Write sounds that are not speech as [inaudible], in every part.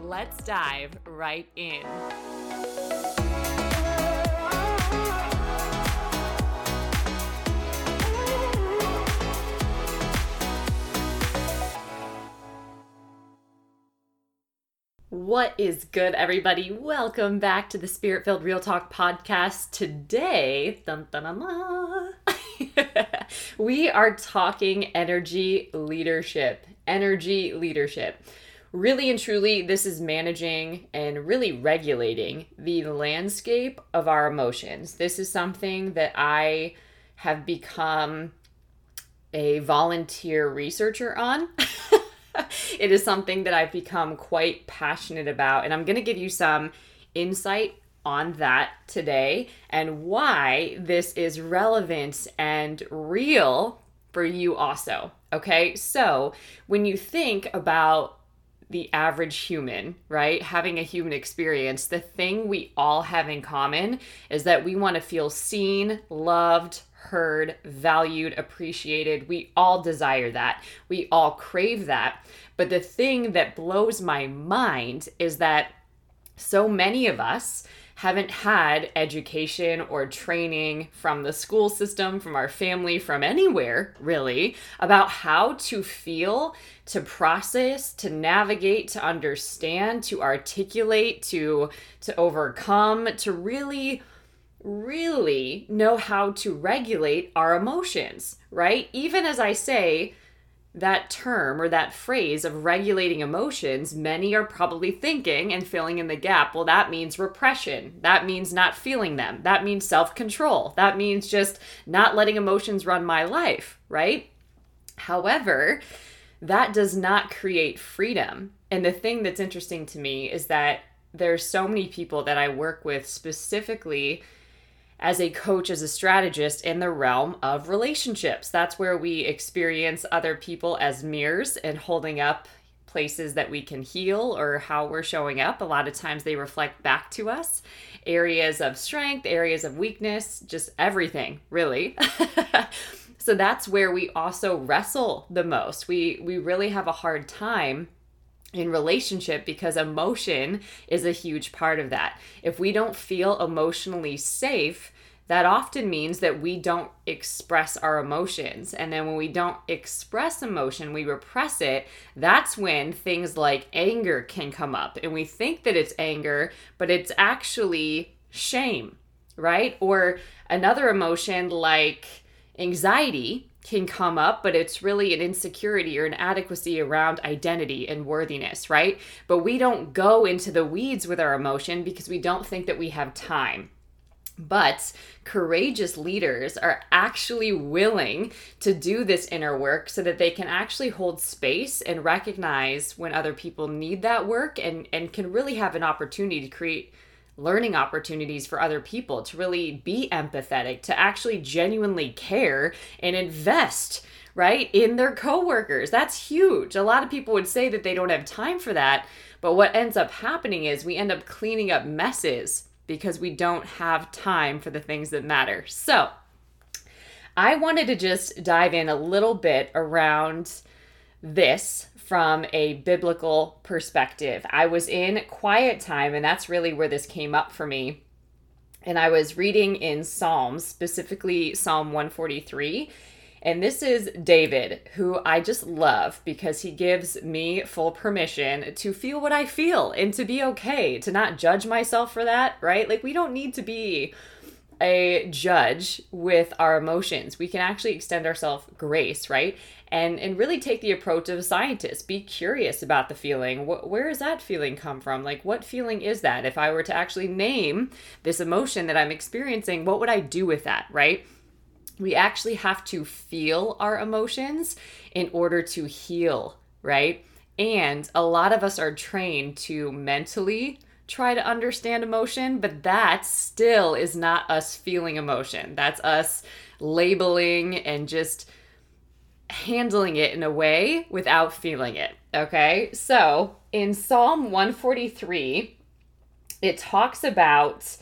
let's dive right in. What is good, everybody? Welcome back to the Spirit Filled Real Talk podcast. Today, dun, dun, dun, [laughs] we are talking energy leadership. Energy leadership. Really and truly, this is managing and really regulating the landscape of our emotions. This is something that I have become a volunteer researcher on. [laughs] it is something that I've become quite passionate about, and I'm going to give you some insight on that today and why this is relevant and real for you also. Okay, so when you think about the average human, right? Having a human experience, the thing we all have in common is that we want to feel seen, loved, heard, valued, appreciated. We all desire that. We all crave that. But the thing that blows my mind is that so many of us haven't had education or training from the school system, from our family, from anywhere really, about how to feel, to process, to navigate, to understand, to articulate, to to overcome, to really really know how to regulate our emotions, right? Even as I say, that term or that phrase of regulating emotions, many are probably thinking and filling in the gap. Well, that means repression. That means not feeling them. That means self control. That means just not letting emotions run my life, right? However, that does not create freedom. And the thing that's interesting to me is that there's so many people that I work with specifically as a coach, as a strategist in the realm of relationships. That's where we experience other people as mirrors and holding up places that we can heal or how we're showing up. A lot of times they reflect back to us areas of strength, areas of weakness, just everything, really. [laughs] so that's where we also wrestle the most. We we really have a hard time in relationship because emotion is a huge part of that. If we don't feel emotionally safe, that often means that we don't express our emotions. And then when we don't express emotion, we repress it. That's when things like anger can come up. And we think that it's anger, but it's actually shame, right? Or another emotion like anxiety can come up, but it's really an insecurity or an adequacy around identity and worthiness, right? But we don't go into the weeds with our emotion because we don't think that we have time. But courageous leaders are actually willing to do this inner work so that they can actually hold space and recognize when other people need that work and, and can really have an opportunity to create learning opportunities for other people, to really be empathetic, to actually genuinely care and invest right in their coworkers. That's huge. A lot of people would say that they don't have time for that, but what ends up happening is we end up cleaning up messes because we don't have time for the things that matter. So, I wanted to just dive in a little bit around this from a biblical perspective. I was in quiet time, and that's really where this came up for me. And I was reading in Psalms, specifically Psalm 143. And this is David, who I just love because he gives me full permission to feel what I feel and to be okay, to not judge myself for that, right? Like, we don't need to be a judge with our emotions. We can actually extend ourselves grace, right? and and really take the approach of a scientist. Be curious about the feeling. Wh- where does that feeling come from? Like what feeling is that? If i were to actually name this emotion that i'm experiencing what would i do with that right? We actually have to feel our emotions in order to heal right? And a lot of us are trained to mentally try to understand emotion, but that still is not us feeling emotion. That's us labeling and just handling it in a way without feeling it. Okay? So in Psalm 143, it talks about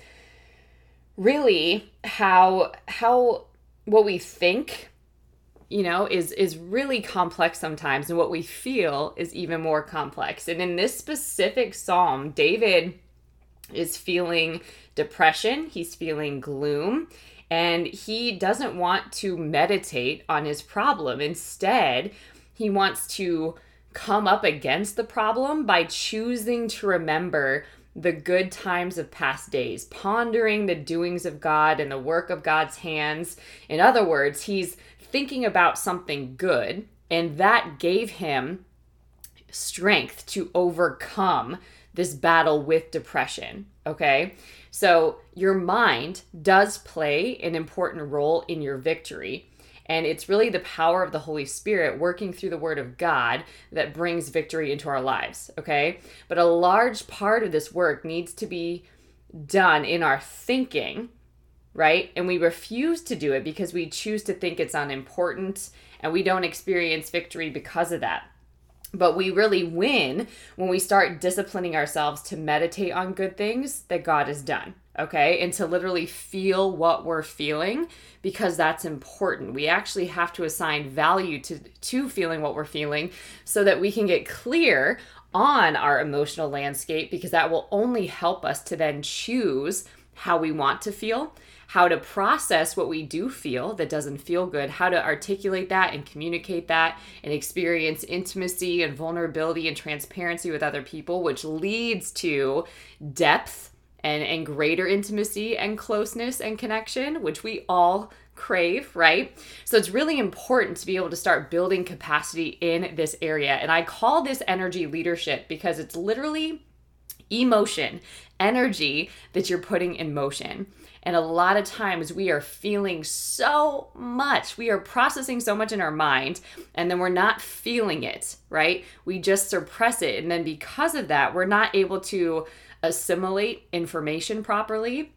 really how how what we think you know is is really complex sometimes and what we feel is even more complex. And in this specific psalm david is feeling depression he's feeling gloom and he doesn't want to meditate on his problem. Instead he wants to come up against the problem by choosing to remember the good times of past days, pondering the doings of God and the work of God's hands. In other words, he's thinking about something good, and that gave him strength to overcome this battle with depression. Okay. So your mind does play an important role in your victory. And it's really the power of the Holy Spirit working through the Word of God that brings victory into our lives, okay? But a large part of this work needs to be done in our thinking, right? And we refuse to do it because we choose to think it's unimportant and we don't experience victory because of that. But we really win when we start disciplining ourselves to meditate on good things that God has done okay? And to literally feel what we're feeling because that's important. We actually have to assign value to to feeling what we're feeling so that we can get clear on our emotional landscape because that will only help us to then choose how we want to feel, how to process what we do feel that doesn't feel good, how to articulate that and communicate that and experience intimacy and vulnerability and transparency with other people, which leads to depth and, and greater intimacy and closeness and connection, which we all crave, right? So it's really important to be able to start building capacity in this area. And I call this energy leadership because it's literally emotion, energy that you're putting in motion. And a lot of times we are feeling so much. We are processing so much in our mind, and then we're not feeling it, right? We just suppress it. And then because of that, we're not able to assimilate information properly.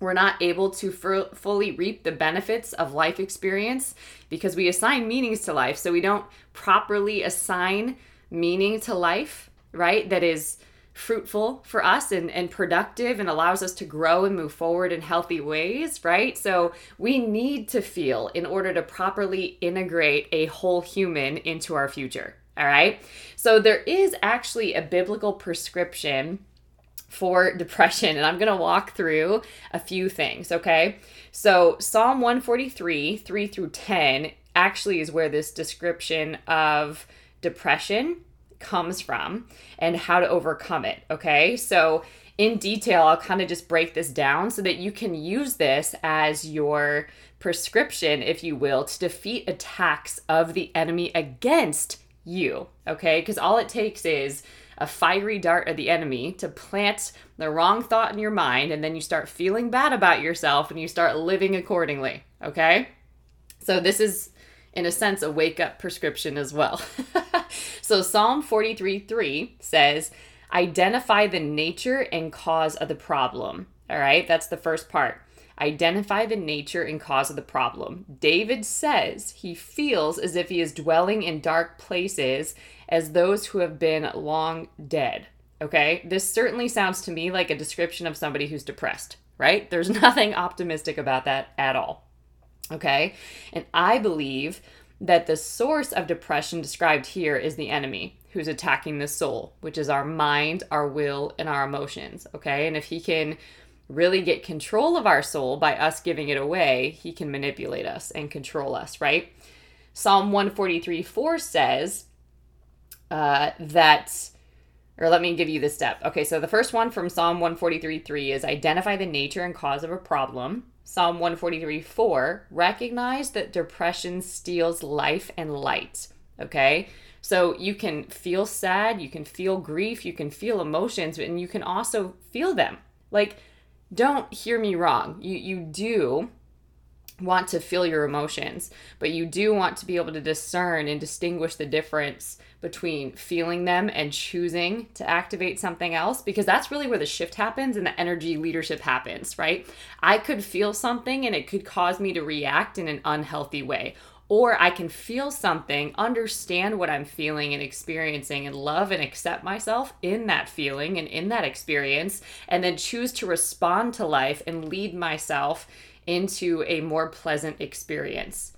We're not able to f- fully reap the benefits of life experience because we assign meanings to life. So we don't properly assign meaning to life, right? That is fruitful for us and, and productive and allows us to grow and move forward in healthy ways, right? So we need to feel in order to properly integrate a whole human into our future. All right. So there is actually a biblical prescription for [laughs] depression and I'm going to walk through a few things, okay? So, Psalm 143, 3 through 10 actually is where this description of depression comes from and how to overcome it, okay? So, in detail, I'll kind of just break this down so that you can use this as your prescription, if you will, to defeat attacks of the enemy against you, okay? Because all it takes is a fiery dart of the enemy to plant the wrong thought in your mind, and then you start feeling bad about yourself and you start living accordingly. Okay? So, this is, in a sense, a wake up prescription as well. [laughs] so, Psalm 43 3 says, Identify the nature and cause of the problem. All right, that's the first part. Identify the nature and cause of the problem. David says he feels as if he is dwelling in dark places as those who have been long dead. Okay, this certainly sounds to me like a description of somebody who's depressed, right? There's [laughs] nothing optimistic about that at all. Okay, and I believe that the source of depression described here is the enemy who's attacking the soul, which is our mind, our will, and our emotions. Okay, and if he can really get control of our soul by us giving it away, he can manipulate us and control us, right? Psalm 143 4 says uh, that, or let me give you the step. Okay, so the first one from Psalm 143 3 is identify the nature and cause of a problem. Psalm 143 4, recognize that depression steals life and light. Okay, so you can feel sad, you can feel grief, you can feel emotions, and you can also feel them. Like don't hear me wrong. You you do want to feel your emotions, but you do want to be able to discern and distinguish the difference between feeling them and choosing to activate something else because that's really where the shift happens and the energy leadership happens, right? I could feel something and it could cause me to react in an unhealthy way. Or I can feel something, understand what I'm feeling and experiencing, and love and accept myself in that feeling and in that experience, and then choose to respond to life and lead myself into a more pleasant experience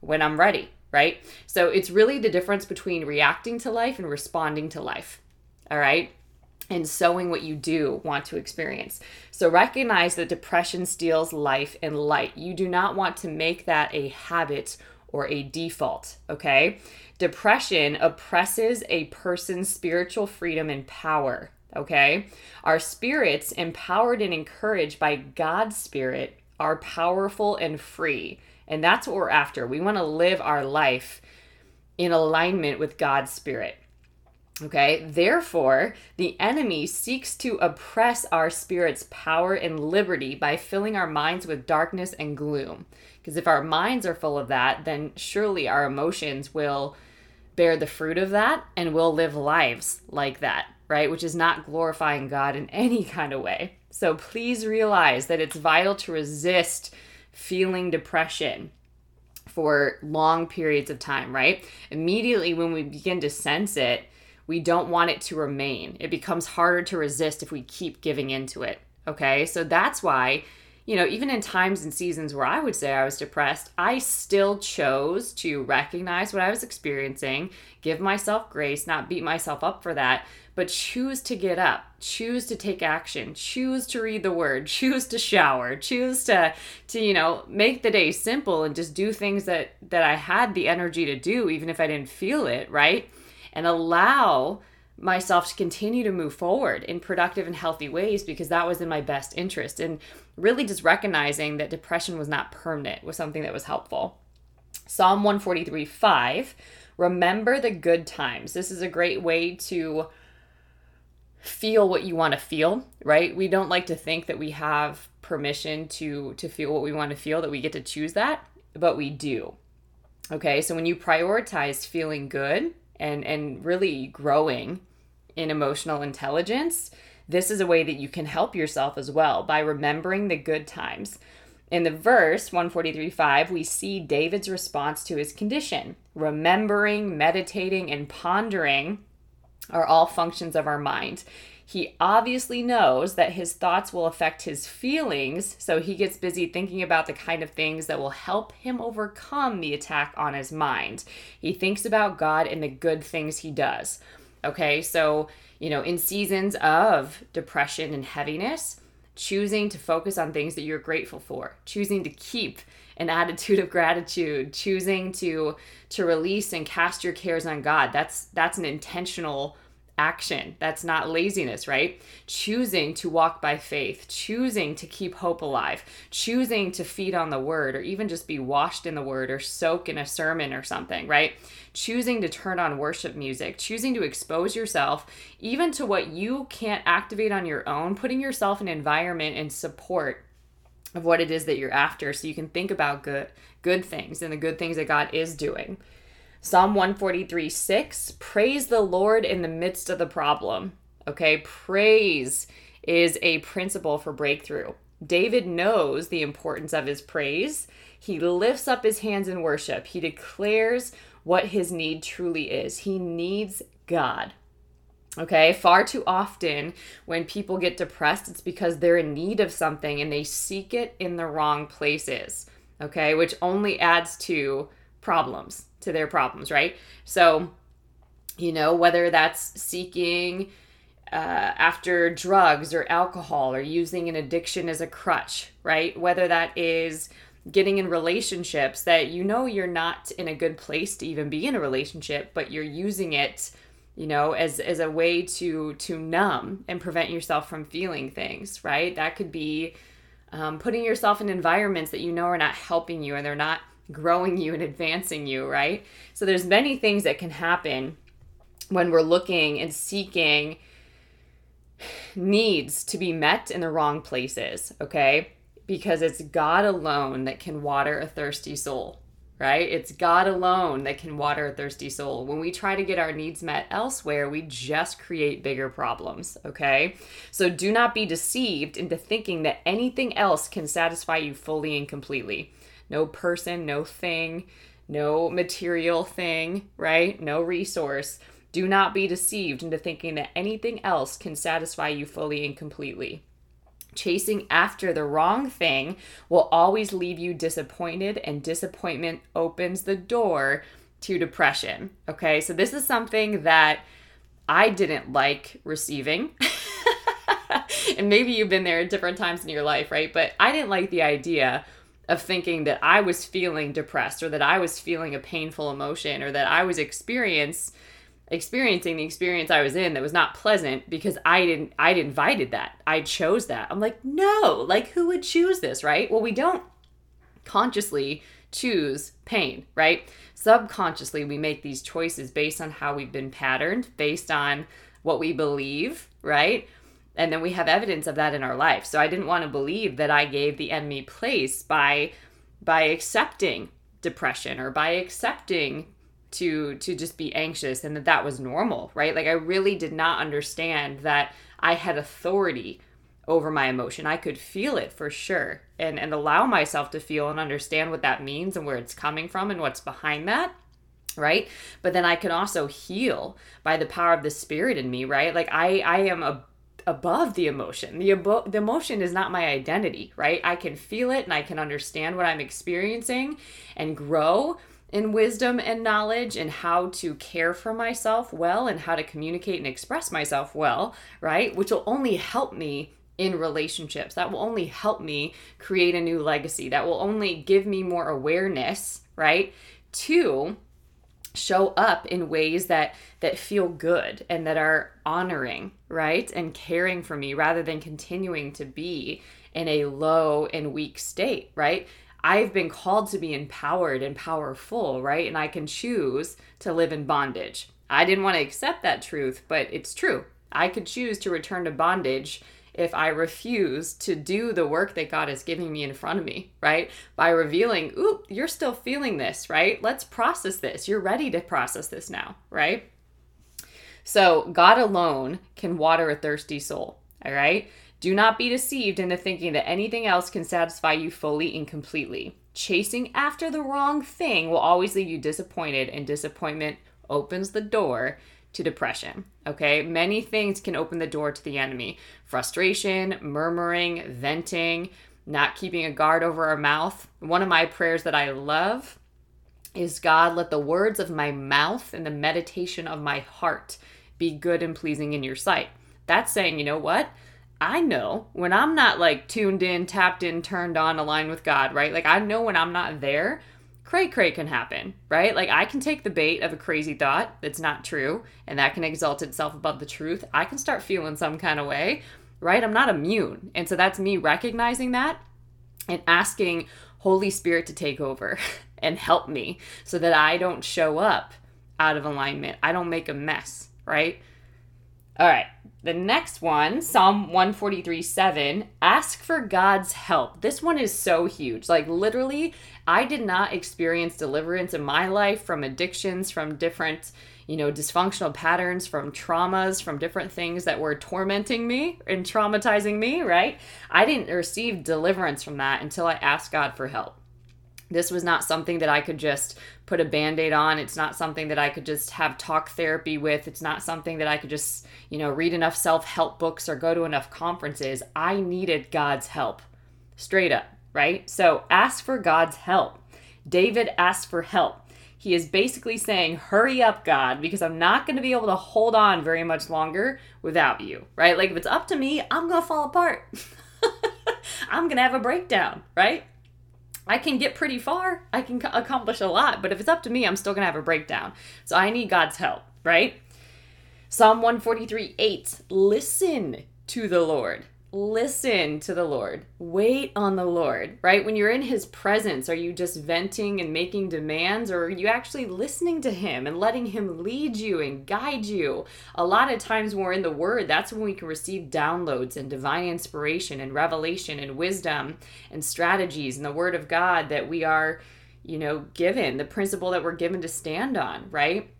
when I'm ready right? So it's really the difference between reacting to life and responding to life, all right? And sowing what you do want to experience. So recognize that depression steals life and light. You do not want to make that a habit or a default, okay? Depression oppresses a person's spiritual freedom and power, okay? Our spirits, empowered and encouraged by God's Spirit, are powerful and free. And that's what we're after. We want to live our life in alignment with God's Spirit. Okay, therefore, the enemy seeks to oppress our spirit's power and liberty by filling our minds with darkness and gloom. Because if our minds are full of that, then surely our emotions will bear the fruit of that and we'll live lives like that, right? Which is not glorifying God in [laughs] any kind of way. So please realize that it's vital to resist feeling depression for long periods of time, right? Immediately when we begin to sense it, we don't want it to remain. It becomes harder to resist if we keep giving into it. Okay. So that's why, you know, even in times and seasons where I would say I was depressed, I still chose to recognize what I was experiencing, give myself grace, not beat myself up for that, but choose to get up choose to take action choose to read the word [laughs] choose to shower choose to to you know make the day simple and just do things that that i had the energy to do even if i didn't feel it right? And allow myself to continue to move forward in productive and healthy ways because that was in my best interest and really just recognizing that depression was not permanent was something that was helpful psalm 143 5 remember the good times this is a great way to feel what you want to feel, right? We don't like to think that we have permission to to feel what we want to feel, that we get to choose that, but we do. Okay? So when you prioritize feeling good and and really growing in emotional intelligence, this is a way that you can help yourself as well by remembering the good times. In the verse 143:5, we see David's response to his condition, remembering, meditating, and pondering are all functions of our mind. He obviously knows that his thoughts will affect his feelings, so he gets busy thinking about the kind of things that will help him overcome the attack on his mind. He thinks about God and the good things he does. Okay, so, you know, in seasons of depression and heaviness, choosing to focus on things that you're grateful for, choosing to keep an attitude of gratitude, choosing to to release and cast your cares on God. That's that's an intentional action. That's not laziness, right? Choosing to walk by faith, choosing to keep hope alive, choosing to feed on the word or even just be washed in the word or soak in a sermon or something, right? Choosing to turn on worship music, choosing to expose yourself even to what you can't activate on your own, putting yourself in environment and support of what it is that you're after so you can think about good good things and the good things that God is doing. Psalm 143 6, praise the Lord in the midst of the problem. Okay, praise is a principle for breakthrough. David knows the importance of his praise. He lifts up his hands in worship. He declares what his need truly is. He needs God. Okay, far too often when people get depressed, it's because they're in need of something and they seek it in the wrong places. Okay, which only adds to problems, to their problems, right? So, you know, whether that's seeking uh, after drugs or alcohol or using an addiction as a crutch, right? Whether that is getting in relationships that you know you're not in a good place to even be in a relationship, but you're using it you know as as a way to to numb and prevent yourself from feeling things right that could be um, putting yourself in environments that you know are not helping you and they're not growing you and advancing you right so there's many things that can happen when we're looking and seeking needs to be met in the wrong places okay because it's God alone that can water a thirsty soul, right? It's God alone that can water a thirsty soul. When we try to get our needs met elsewhere, we just create bigger problems, okay? So do not be deceived into thinking that anything else can satisfy you fully and completely. No person, no thing, no material thing, right? No resource. Do not be deceived into thinking that anything else can satisfy you fully and completely. Chasing after the wrong thing will always leave you disappointed, and disappointment opens the door to depression. Okay, so this is something that I didn't like receiving. [laughs] and maybe you've been there at different times in your life, right? But I didn't like the idea of thinking that I was feeling depressed or that I was feeling a painful emotion or that I was experience experiencing the experience I was in that was not pleasant because I didn't I'd invited that. I chose that. I'm like, "No, like who would choose this, right?" Well, we don't consciously choose pain, right? Subconsciously, we make these choices based on how we've been patterned, based on what we believe, right? And then we have evidence of that in our life. So I didn't want to believe that I gave the enemy place by by accepting depression or by accepting to to just be anxious and that that was normal, right? Like I really did not understand that I had authority over my emotion. I could feel it for sure and and allow myself to feel and understand what that means and where it's coming from and what's behind that right but then i can also heal by the power of the spirit in me right like i i am a above the emotion. The, abo- the emotion is not my identity, right? I can feel it and I can understand what I'm experiencing and grow in wisdom and knowledge and how to care for myself well and how to communicate and express myself well, right? Which will only help me in relationships. That will only help me create a new legacy. That will only give me more awareness, right? To show up in ways that that feel good and that are honoring right and caring for me rather than continuing to be in a low and weak state right? I've been called to be empowered and powerful right? And i can choose to live in bondage. I didn't want to accept that truth but it's true. I could choose to return to bondage if I refuse to do the work that God is giving me in front of me, right? By revealing, oop, you're still feeling this, right? Let's process this. You're ready to process this now, right? So, God alone can water a thirsty soul, all right? Do not be deceived into thinking that anything else can satisfy you fully and completely. Chasing after the wrong thing will always leave you disappointed, and disappointment opens the door to depression. Okay, many things can open the door to the enemy frustration, murmuring, venting, not keeping a guard over our mouth. One of my prayers that I love is God, let the words of my mouth and the meditation of my heart be good and pleasing in your sight. That's saying, you know what? I know when I'm not like tuned in, tapped in, turned on, aligned with God, right? Like I know when I'm not there, cray cray can happen, right? Like I can take the bait of a crazy thought that's not true and that can exalt itself above the truth. I can start feeling some kind of way, right? I'm not immune. And so that's me recognizing that and asking Holy Spirit to take over [laughs] and help me so that I don't show up out of alignment. I don't make a mess, right? All right. The next one, Psalm 143 7, ask for God's help. This one is so huge. Like, literally, I did not experience deliverance in my life from addictions, from different, you know, dysfunctional patterns, from traumas, from different things that were tormenting me and traumatizing me, right? I didn't receive deliverance from that until I asked God for help. This was not something that I could just put a band aid on. It's not something that I could just have talk therapy with. It's not something that I could just, you know, read enough self help books or go to enough conferences. I needed God's help. Straight up, right? So ask for God's help. David asked for help. He is basically saying, Hurry up, God, because I'm not going to be able to hold on very much longer without you, right? Like if it's up to me, I'm going to fall apart. [laughs] I'm going to have a breakdown, right? I can get pretty far. I can accomplish a lot, but if it's up to me, I'm still going to have a breakdown. So I need God's help, right? Psalm 143 8. Listen to the Lord. Listen to the Lord. Wait on the Lord, right? When you're in His presence, are you just venting and making demands, or are you actually listening to Him and letting Him lead you and guide you? A lot of times when we're in the Word, that's when we can receive downloads and divine inspiration and revelation and wisdom and strategies and the Word of God that we are, you know, given, the principle that we're given to stand on, right?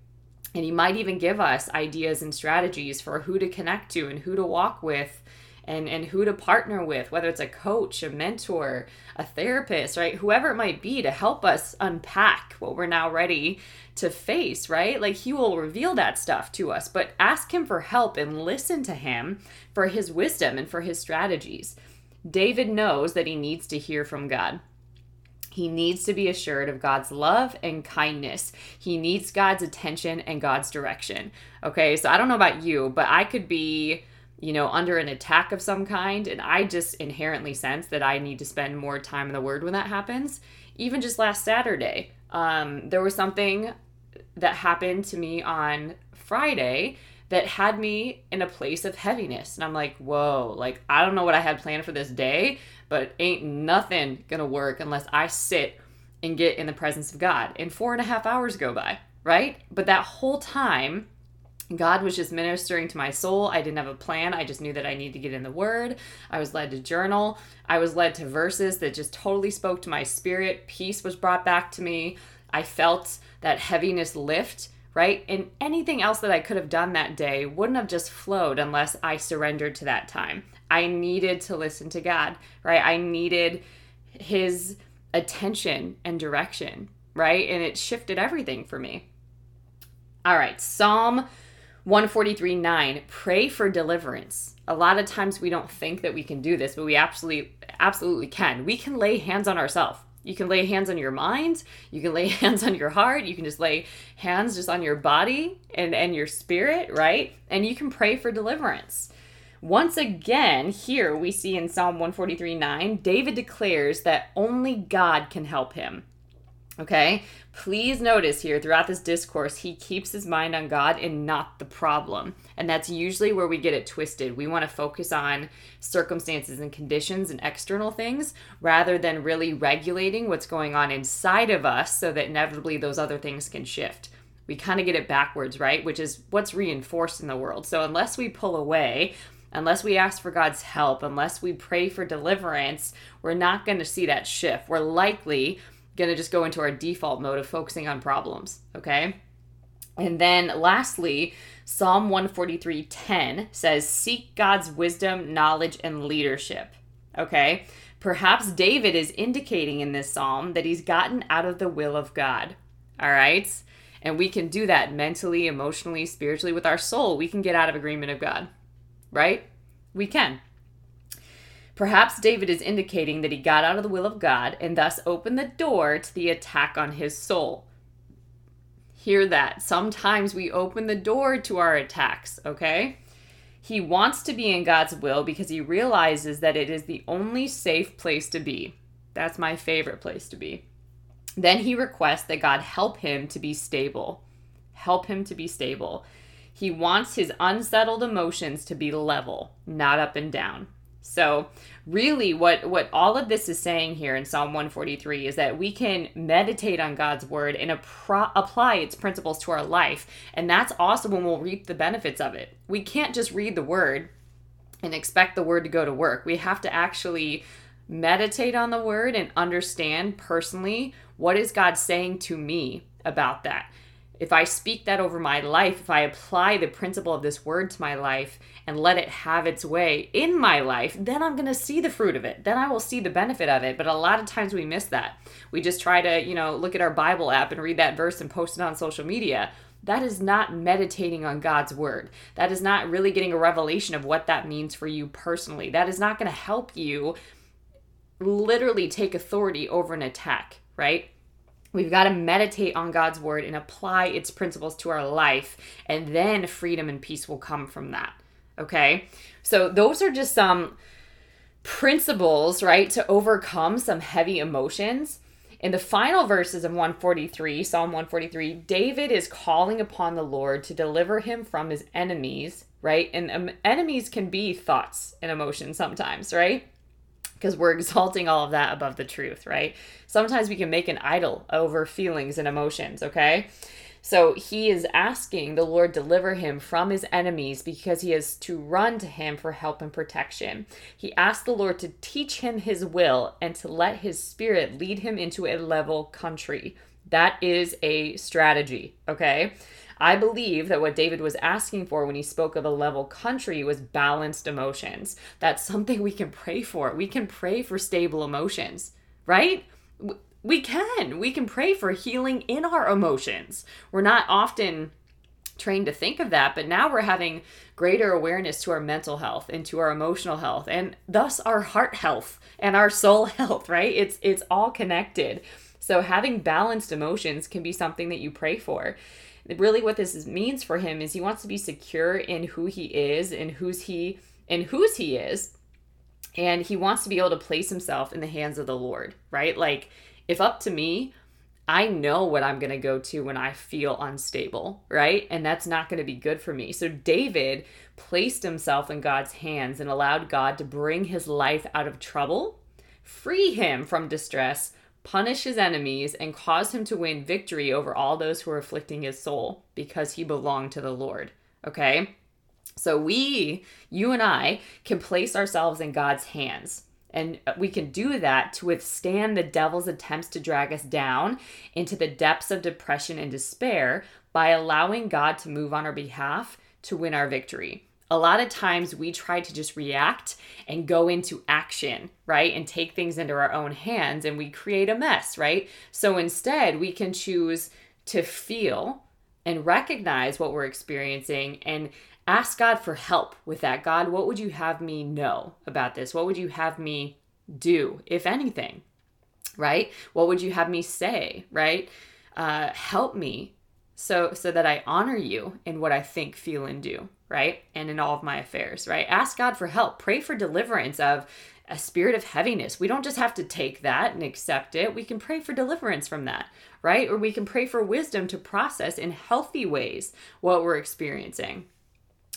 And He might even give us ideas and strategies for who to connect to and who to walk with and and who to partner with whether it's a coach a mentor a therapist right whoever it might be to help us unpack what we're now ready to face right like he will reveal that stuff to us but ask him for help and listen to him for his wisdom and for his strategies david knows that he needs to hear from god he needs to be assured of God's love and kindness. He needs God's attention and God's direction. Okay, so I don't know about you, but I could be you know, under an attack of some kind. And I just inherently sense that I need to spend more time in the Word when that happens. Even just last Saturday, um, there was something that happened to me on Friday that had me in a place of heaviness. And I'm like, whoa, like, I don't know what I had planned for this day, but ain't nothing gonna work unless I sit and get in the presence of God. And four and a half hours go by, right? But that whole time, God was just ministering to my soul. I didn't have a plan. I just knew that I needed to get in the word. I was led to journal. I was led to verses that just totally spoke to my spirit. Peace was brought back to me. I felt that heaviness lift, right? And anything else that I could have done that day wouldn't have just flowed unless I surrendered to that time. I needed to listen to God, right? I needed his attention and direction, right? And it shifted everything for me. All right, Psalm 143 9, pray for deliverance. A lot of times we don't think that we can do this, but we absolutely absolutely can. We can lay hands on ourselves. You can lay hands on your mind, you can lay [laughs] hands on your heart, you can just lay hands just on your body and, and your spirit, right? And you can pray for deliverance. Once again, here we see in Psalm 143 9, David declares that only God can help him. Okay? Please notice here throughout this discourse, he keeps his mind on God and not the problem. And that's usually where we get it twisted. We want to focus on circumstances and conditions and external things rather than really regulating what's going on inside of us so that inevitably those other things can shift. We kind of get it backwards, right? Which is what's reinforced in the world. So unless we pull away, unless we ask for God's help, unless we pray for deliverance, we're not going to see that shift. We're likely going to just go into our default mode of focusing on problems, okay? And then lastly, Psalm 143:10 says, "Seek God's wisdom, knowledge, and leadership." Okay? Perhaps David is indicating in this psalm that he's gotten out of the will of God. All right? And we can do that mentally, emotionally, spiritually with our soul. We can get out of agreement of God. Right? We can. Perhaps David is indicating that he got out of the will of God and thus opened the door to the attack on his soul. Hear that. Sometimes we open the door to our attacks, okay? He wants to be in God's will because he realizes that it is the only safe place to be. That's my favorite place to be. Then he requests that God help him to be stable. Help him to be stable. He wants his unsettled emotions to be level, not up and down. So, really what what all of this is saying here in Psalm 143 is that we can meditate on God's word and appro- apply its principles to our life, and that's also when we'll reap the benefits of it. We can't just read the word and expect the word to go to work. We have to actually meditate on the word and understand personally what is God saying to me about that if I speak that over my life, if I apply the principle of this word to my life and let it have its way in my life, then I'm going to see the fruit of it. Then I will see the benefit of it. But a lot of times we miss that. We just try to, you know, look at our Bible app and read that verse and post it on social media. That is not meditating on God's word. That is not really getting a revelation of what that means for you personally. That is not going to help you literally take authority over an attack, right? We've got to meditate on God's word and apply its principles to our life, and then freedom and peace will come from that. Okay? So, those are just some principles, right, to overcome some heavy emotions. In the final verses of 143, Psalm 143, David is calling upon the Lord to deliver him from his enemies, right? And um, enemies can be thoughts and emotions sometimes, right? Because we're [laughs] exalting all of that above the truth, right? Sometimes we can make an idol over feelings and emotions, okay? So he is asking the Lord deliver him from his enemies because he has to run to him for help and protection. He asked the Lord to teach him his will and to let his spirit lead him into a level country. That is a strategy, okay? I believe that what David was asking for when he spoke of a level country was balanced emotions. That's something we can pray for. We can pray for stable emotions, right? we can. We can pray for healing in our emotions. We're not often trained to think of that, but now we're having greater awareness to our mental health and to our emotional health and thus our heart health and our soul [laughs] health, right? It's it's all connected. So having balanced emotions can be something that you pray for. Really what this means for him is he wants to be secure in who he is and who's he and whose he is. And he wants to be able to place himself in the hands of the Lord, right? Like if up to me, I know what I'm going to go to when I feel unstable, right? And that's not going to be good for me. So David placed himself in God's hands and allowed God to bring his life out of trouble, free him from distress, punish his enemies, and cause him to win victory over all those who are afflicting his soul because he belonged to the Lord. Okay? So we, you and I, can place ourselves in God's hands and we can do that to withstand the devil's attempts to drag us down into the depths of depression and despair by allowing God to move on our behalf to win our victory. A lot of times we try to just react and go into action, right? And take things into our own hands and we create a mess, right? So instead, we can choose to feel and recognize what we're experiencing and ask God for help with that. God, what would you have me know about this? What would you have me do, if anything? Right? What would you have me say? Right? Uh, help me so so that I honor you in what I think, feel, and do. Right? And in all of my affairs. Right? Ask God for help. Pray for deliverance of a spirit of heaviness. We don't just have to take that and accept it. We can pray for deliverance from that, right? Or we can pray for wisdom to process in healthy ways what we're experiencing.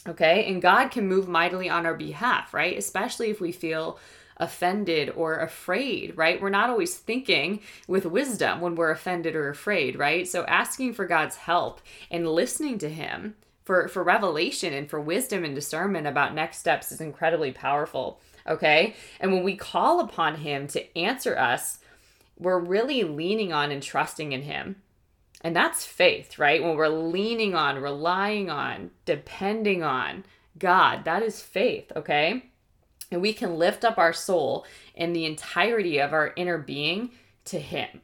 Okay. And God can move mightily on our behalf, right? Especially if we feel offended or afraid, right? We're not always thinking with wisdom when we're offended or afraid, right? So asking for God's help and listening to Him for, for revelation and for wisdom and discernment about next steps is incredibly powerful. Okay. And when we call upon Him to answer us, we're really leaning on and trusting in Him. And that's faith, right? When we're leaning on, relying on, depending on God, that is faith, okay? And we can lift up our soul and the entirety of our inner being to Him,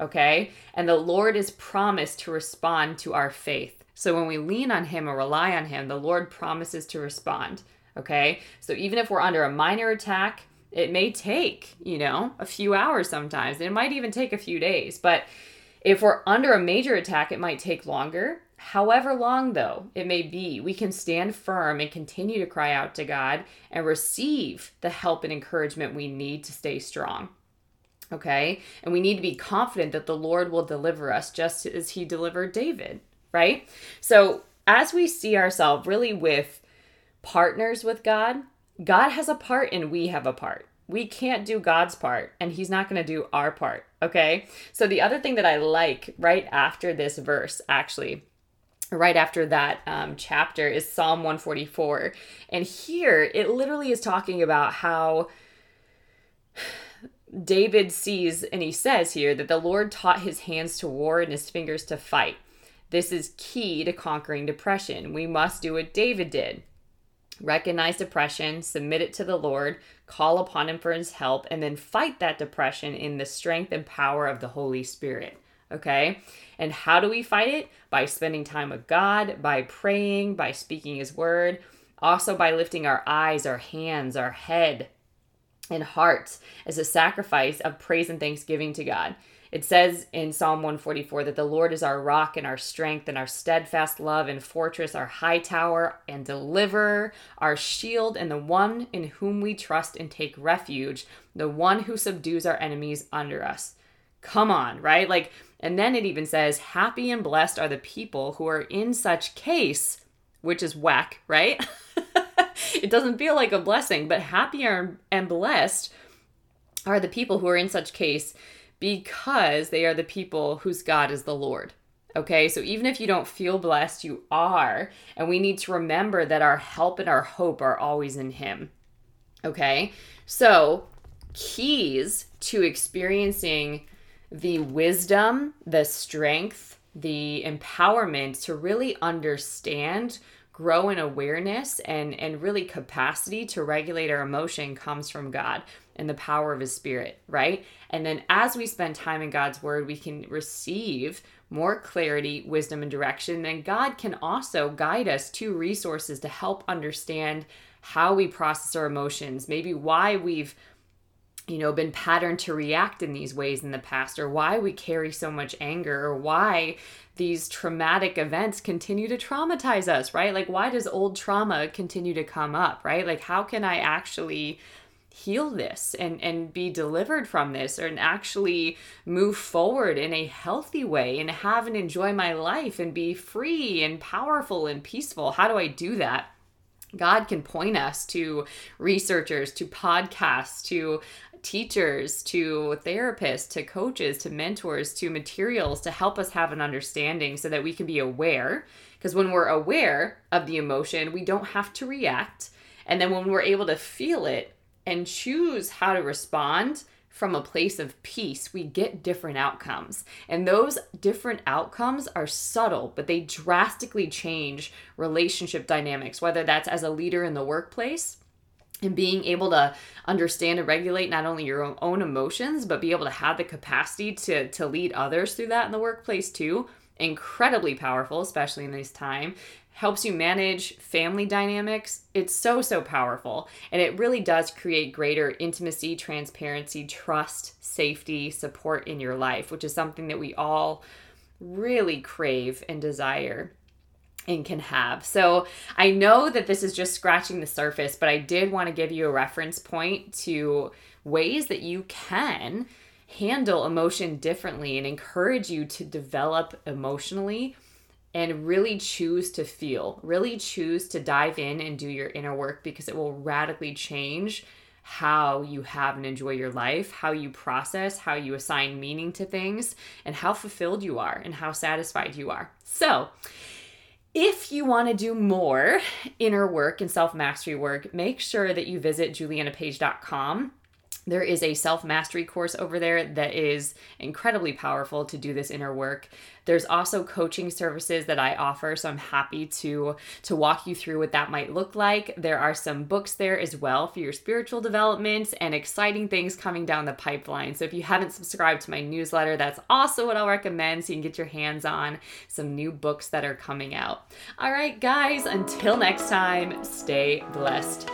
okay? And the Lord is promised to respond to our faith. So when we lean on Him or rely on Him, the Lord promises to respond, okay? So even if we're under a minor attack, it may take, you know, a few hours sometimes. It might even take a few days, but if we're under a major attack, it might take longer. However long, though, it may be, we can stand firm and continue to cry out to God and receive the help and encouragement we need to stay strong. Okay? And we need to be confident that the Lord will deliver us just as he delivered David, right? So, as we see ourselves really with partners with God, God has a part and we have a part we can't do God's part and he's not going to do our part. Okay. So the other thing that I like right after this verse, actually, right after that um, chapter, is Psalm 144. And here it literally is talking about how. [sighs] David sees and he says here that the Lord taught his hands to war and his fingers to fight. This is key to conquering depression. We must do what David did recognize depression, submit it to the Lord, call upon Him for His help, and then fight that depression in the strength and power of the Holy Spirit. Okay? And how do we fight it? By spending time with God, by praying, by speaking His word, also by lifting our eyes, our hands, our head, and hearts as a sacrifice of praise and thanksgiving to God. It says in Psalm 144 that the Lord is our rock and our strength and our steadfast love and fortress, our high tower and deliverer, our shield, and the one in whom we trust and take refuge, the one who subdues our enemies under us. Come on, right? Like, and then it even says, Happy and blessed are the people who are in such case, which is whack, right? [laughs] it doesn't feel like a blessing, but happy and blessed are the people who are in such case because they are the people whose God is the Lord. Okay, so even if you don't feel blessed, you are. And we need to remember that our help and our hope are always in Him. Okay, so keys to experiencing the wisdom, the strength, the empowerment to really understand grow in awareness and and really capacity to regulate our emotion comes from God and the power of his spirit, right? And then as we spend time in God's word, we can receive more clarity, wisdom and direction. And God can also guide us to resources to help understand how we process our emotions, maybe why we've you know, been patterned to react in these ways in the past, or why we carry so much anger, or why these traumatic events continue to traumatize us, right? Like, why does old trauma continue to come up, right? Like, how can I actually heal this and and be delivered from this and actually move forward in a healthy way and have and enjoy my life and be free and powerful and peaceful. How do i do that? God can point us to researchers, to podcasts, to teachers to therapists to coaches to mentors to materials to help us have an understanding so that we can be aware. Because when we're aware of the emotion we don't have to react. And then when we're able to feel it and choose how to respond from a place of peace, we get different outcomes. And those different outcomes are subtle, but they drastically change relationship dynamics, whether that's as a leader in the workplace and being able to understand and regulate not only your own emotions but be able to have the capacity to to lead others through that in the workplace too incredibly powerful especially in this time helps you manage family dynamics it's so so powerful and it really does create greater intimacy transparency trust safety support in your life which is something that we all really crave and desire and can have. So I know that this is just scratching the surface, but I did want to give you a reference point to ways that you can handle emotion differently and encourage you to develop emotionally and really choose to feel, really choose to dive in and do your inner work because it will radically change how you have and enjoy your life, how you process, how you assign meaning to things, and how fulfilled you are and how satisfied you are. So, if you want to do more inner work and self mastery work, make sure that you visit julianapage.com there is a self mastery course over there that is incredibly powerful to do this inner work. There's also coaching services that I offer, so I'm happy to to walk you through what that might look like. There are some books there as well for your spiritual development and exciting things coming down the pipeline. So if you haven't subscribed to my newsletter, that's also what I'll recommend so you can get your hands on some new books that are coming out. All right, guys, until next time, stay blessed.